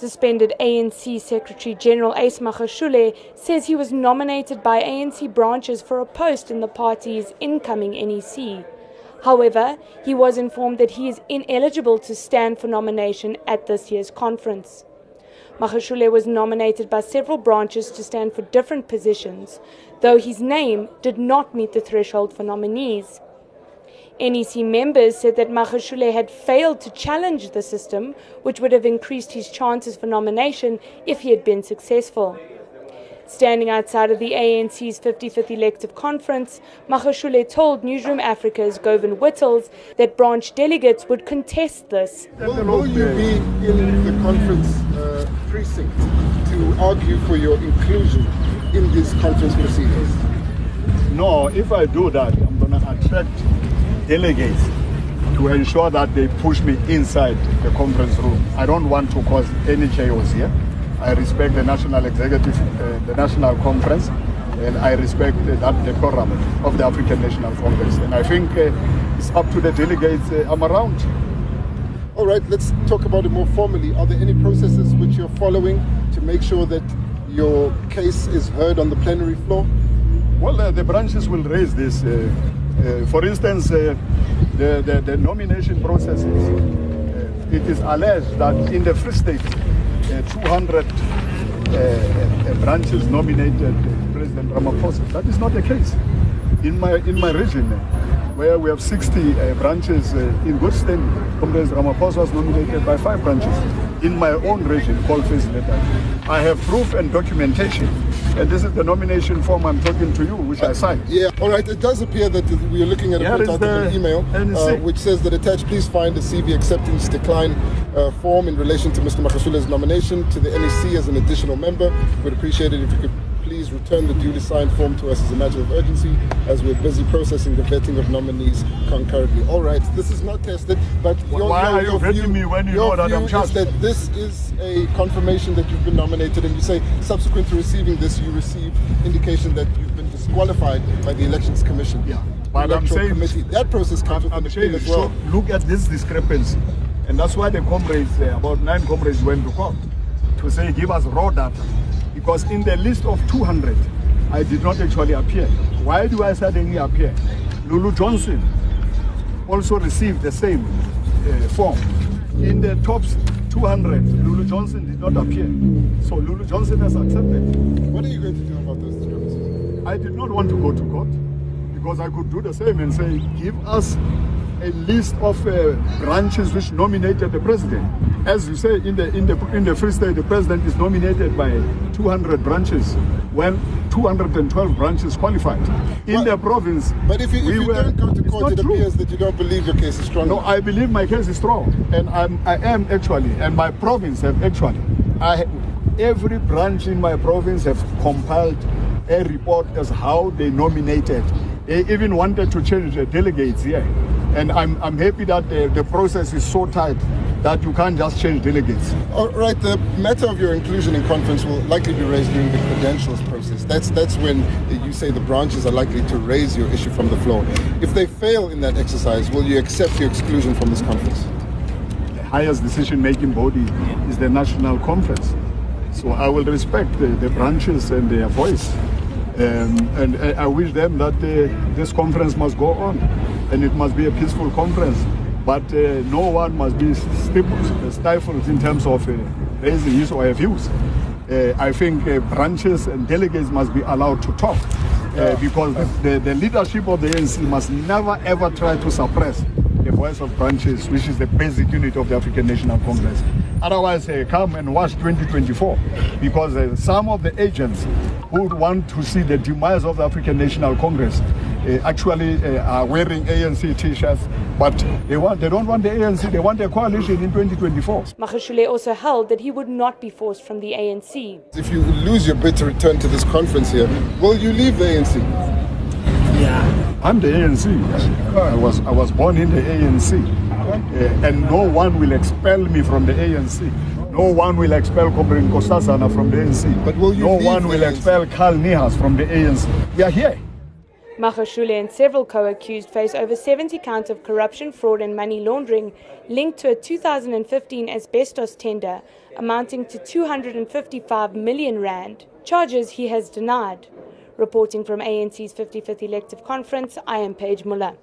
Suspended ANC Secretary General Ace Magashule says he was nominated by ANC branches for a post in the party's incoming NEC. However, he was informed that he is ineligible to stand for nomination at this year's conference. Magashule was nominated by several branches to stand for different positions, though his name did not meet the threshold for nominees. NEC members said that Magashule had failed to challenge the system, which would have increased his chances for nomination if he had been successful. Standing outside of the ANC's 55th elective conference, Magashule told Newzroom Afrika's Govan Whittles that branch delegates would contest this. Will, will you be in the conference uh, precinct to argue for your inclusion in these conference proceedings? No, if I do that, I'm going to attract delegates to ensure that they push me inside the conference room. I don't want to cause any chaos here. I respect the national executive, uh, the national conference, and I respect uh, that decorum of the African National Congress. And I think uh, it's up to the delegates. Uh, I'm around. All right, let's talk about it more formally. Are there any processes which you're following to make sure that your case is heard on the plenary floor? Well, uh, the branches will raise this uh, for instance, uh, the, the, the, nomination processes, uh, it is alleged that in the Free State, 200 branches nominated President Ramaphosa. That is not the case. In my, in my region, where we have 60 uh, branches uh, in good standing. Comrade Ramaphosa was nominated by five branches in my own region called Fezile Dabi. I have proof and documentation. And this is the nomination form I'm talking to you, which I signed. Yeah, all right. It does appear that we are looking at a printout of an email uh, which says that attached, please find the CV acceptance decline uh, form in relation to Mr. Magashule's nomination to the NEC as an additional member. We'd appreciate it if you could please return the duly signed form to us as a matter of urgency as we're busy processing the vetting of nominees concurrently. All right, this is not tested, but your, why your, are you vetting view, me when you know that I'm charged? that this is a confirmation that you've been nominated, and you say subsequent to receiving this, you receive indication that you've been disqualified by the Elections Commission. Yeah, but I'm saying committee. that process comes I'm, with as well. look at this discrepancy, and that's why the comrades, uh, about nine comrades, went to court to say give us raw data because in the list of 200, I did not actually appear. Why do I suddenly appear? Lulu Johnson also received the same uh, form. In the top 200, Lulu Johnson did not appear. So Lulu Johnson has accepted. What are you going to do about those? I did not want to go to court because I could do the same and say, give us a list of uh, branches which nominated the president. As you say, in the in the in the Free State, the president is nominated by 200 branches, when 212 branches qualified. In well, the province, but if you, if we you were, don't go to court, it true. appears that you don't believe your case is strong. No, I believe my case is strong, and I'm I am actually, and my province have actually, I every branch in my province have compiled a report as how they nominated. They even wanted to change the delegates here. And I'm, I'm happy that the, the process is so tight that you can't just change delegates. All right, the matter of your inclusion in conference will likely be raised during the credentials process. That's that's when you say the branches are likely to raise your issue from the floor. If they fail in that exercise, will you accept your exclusion from this conference? The highest decision-making body is the national conference. So I will respect the, the branches and their voice. Um, and I wish them that uh, this conference must go on and it must be a peaceful conference. But uh, no one must be stifled in terms of uh, raising his or her views. Uh, I think uh, branches and delegates must be allowed to talk uh, because the, the leadership of the ANC must never ever try to suppress the voice of branches, which is the basic unit of the African National Congress. Otherwise, uh, come and watch 2024 because uh, some of the agents who want to see the demise of the African National Congress uh, actually uh, are wearing ANC t-shirts, but they want they don't want the ANC, they want a coalition in 2024. Magashule also held that he would not be forced from the ANC. If you lose your bid to return to this conference here, will you leave the ANC? Yeah. I'm the ANC. I was I was born in the ANC. Uh, and no one will expel me from the ANC. No one will expel Comrade Nkosazana from the ANC. But will you no one will ANC? expel Carl Niehaus from the ANC. We are here. Magashule and several co-accused face over 70 counts of corruption, fraud and money laundering linked to a 2015 asbestos tender amounting to 255 million rand, charges he has denied. Reporting from ANC's 55th elective conference, I am Paige Muller.